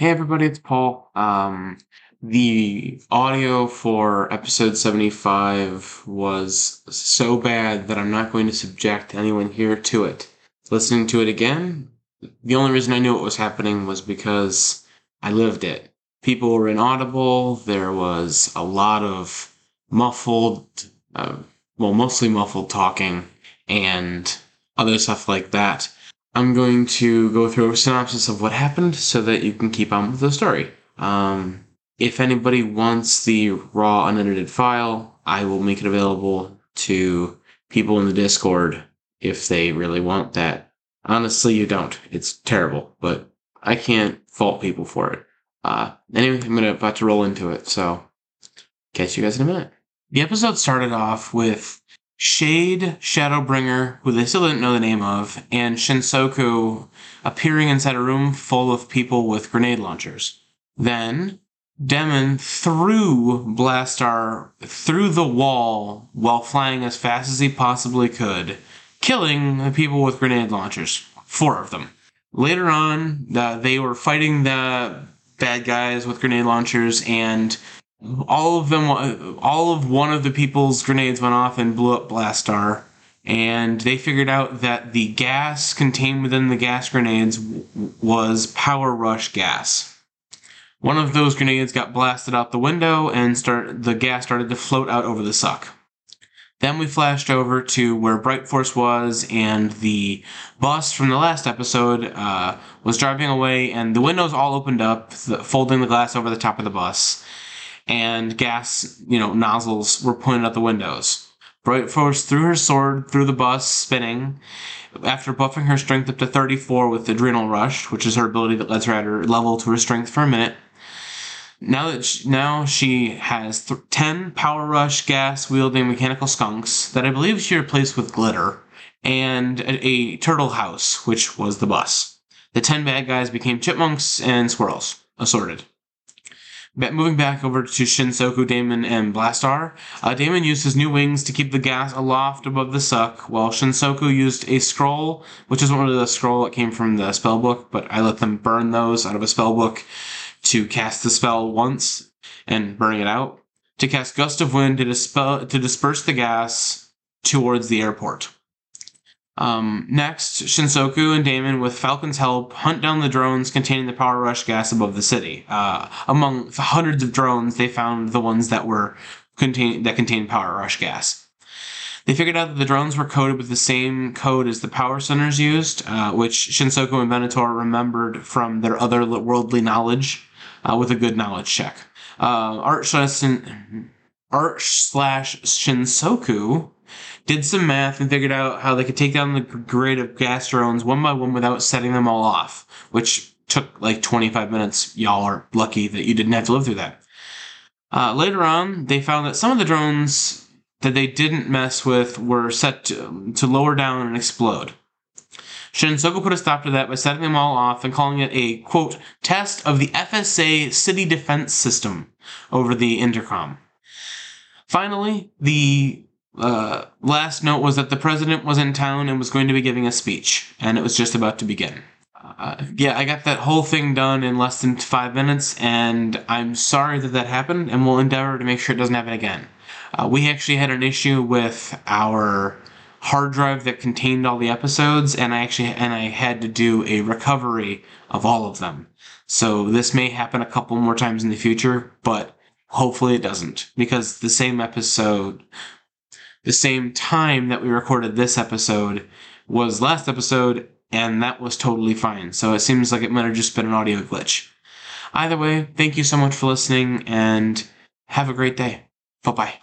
Hey everybody, it's Paul. Um, the audio for episode 75 was so bad that I'm not going to subject anyone here to it. Listening to it again, the only reason I knew what was happening was because I lived it. People were inaudible, there was a lot of muffled, uh, well, mostly muffled talking, and other stuff like that. I'm going to go through a synopsis of what happened so that you can keep on with the story. Um, if anybody wants the raw unedited file, I will make it available to people in the Discord if they really want that. Honestly, you don't. It's terrible, but I can't fault people for it. Uh, anyway, I'm gonna about to roll into it, so catch you guys in a minute. The episode started off with Shade, Shadowbringer, who they still didn't know the name of, and Shinsoku appearing inside a room full of people with grenade launchers. Then, Demon threw Blastar through the wall while flying as fast as he possibly could, killing the people with grenade launchers. Four of them. Later on, uh, they were fighting the bad guys with grenade launchers, and all of them, all of one of the people's grenades went off and blew up Blastar. And they figured out that the gas contained within the gas grenades was power rush gas. One of those grenades got blasted out the window, and start the gas started to float out over the suck. Then we flashed over to where Bright Force was, and the bus from the last episode uh, was driving away, and the windows all opened up, folding the glass over the top of the bus and gas, you know, nozzles were pointed at the windows. Bright Force threw her sword through the bus, spinning. After buffing her strength up to 34 with Adrenal Rush, which is her ability that lets her add her level to her strength for a minute. Now that she, now she has th- 10 Power Rush gas wielding mechanical skunks that I believe she replaced with glitter, and a, a turtle house, which was the bus. The 10 bad guys became chipmunks and squirrels, assorted. Moving back over to Shinsoku, Damon, and Blastar, uh, Damon used his new wings to keep the gas aloft above the suck, while Shinsoku used a scroll, which isn't really the scroll that came from the spellbook, but I let them burn those out of a spellbook to cast the spell once and burning it out, to cast Gust of Wind to, dispel, to disperse the gas towards the airport. Um, next, Shinsoku and Damon, with Falcon's help, hunt down the drones containing the power rush gas above the city. Uh, among the hundreds of drones, they found the ones that were contain that contained power rush gas. They figured out that the drones were coded with the same code as the power centers used, uh, which Shinsoku and Venator remembered from their other worldly knowledge uh, with a good knowledge check. Uh, Art slash Shinsoku did some math and figured out how they could take down the grid of gas drones one by one without setting them all off, which took like 25 minutes. Y'all are lucky that you didn't have to live through that. Uh, later on, they found that some of the drones that they didn't mess with were set to, to lower down and explode. Shinsoku put a stop to that by setting them all off and calling it a, quote, test of the FSA city defense system over the intercom. Finally, the uh, last note was that the president was in town and was going to be giving a speech, and it was just about to begin. Uh, yeah, I got that whole thing done in less than five minutes, and I'm sorry that that happened, and we'll endeavor to make sure it doesn't happen again. Uh, we actually had an issue with our hard drive that contained all the episodes, and I actually and I had to do a recovery of all of them. So this may happen a couple more times in the future, but hopefully it doesn't, because the same episode the same time that we recorded this episode was last episode, and that was totally fine. So it seems like it might have just been an audio glitch. Either way, thank you so much for listening, and have a great day. Bye bye.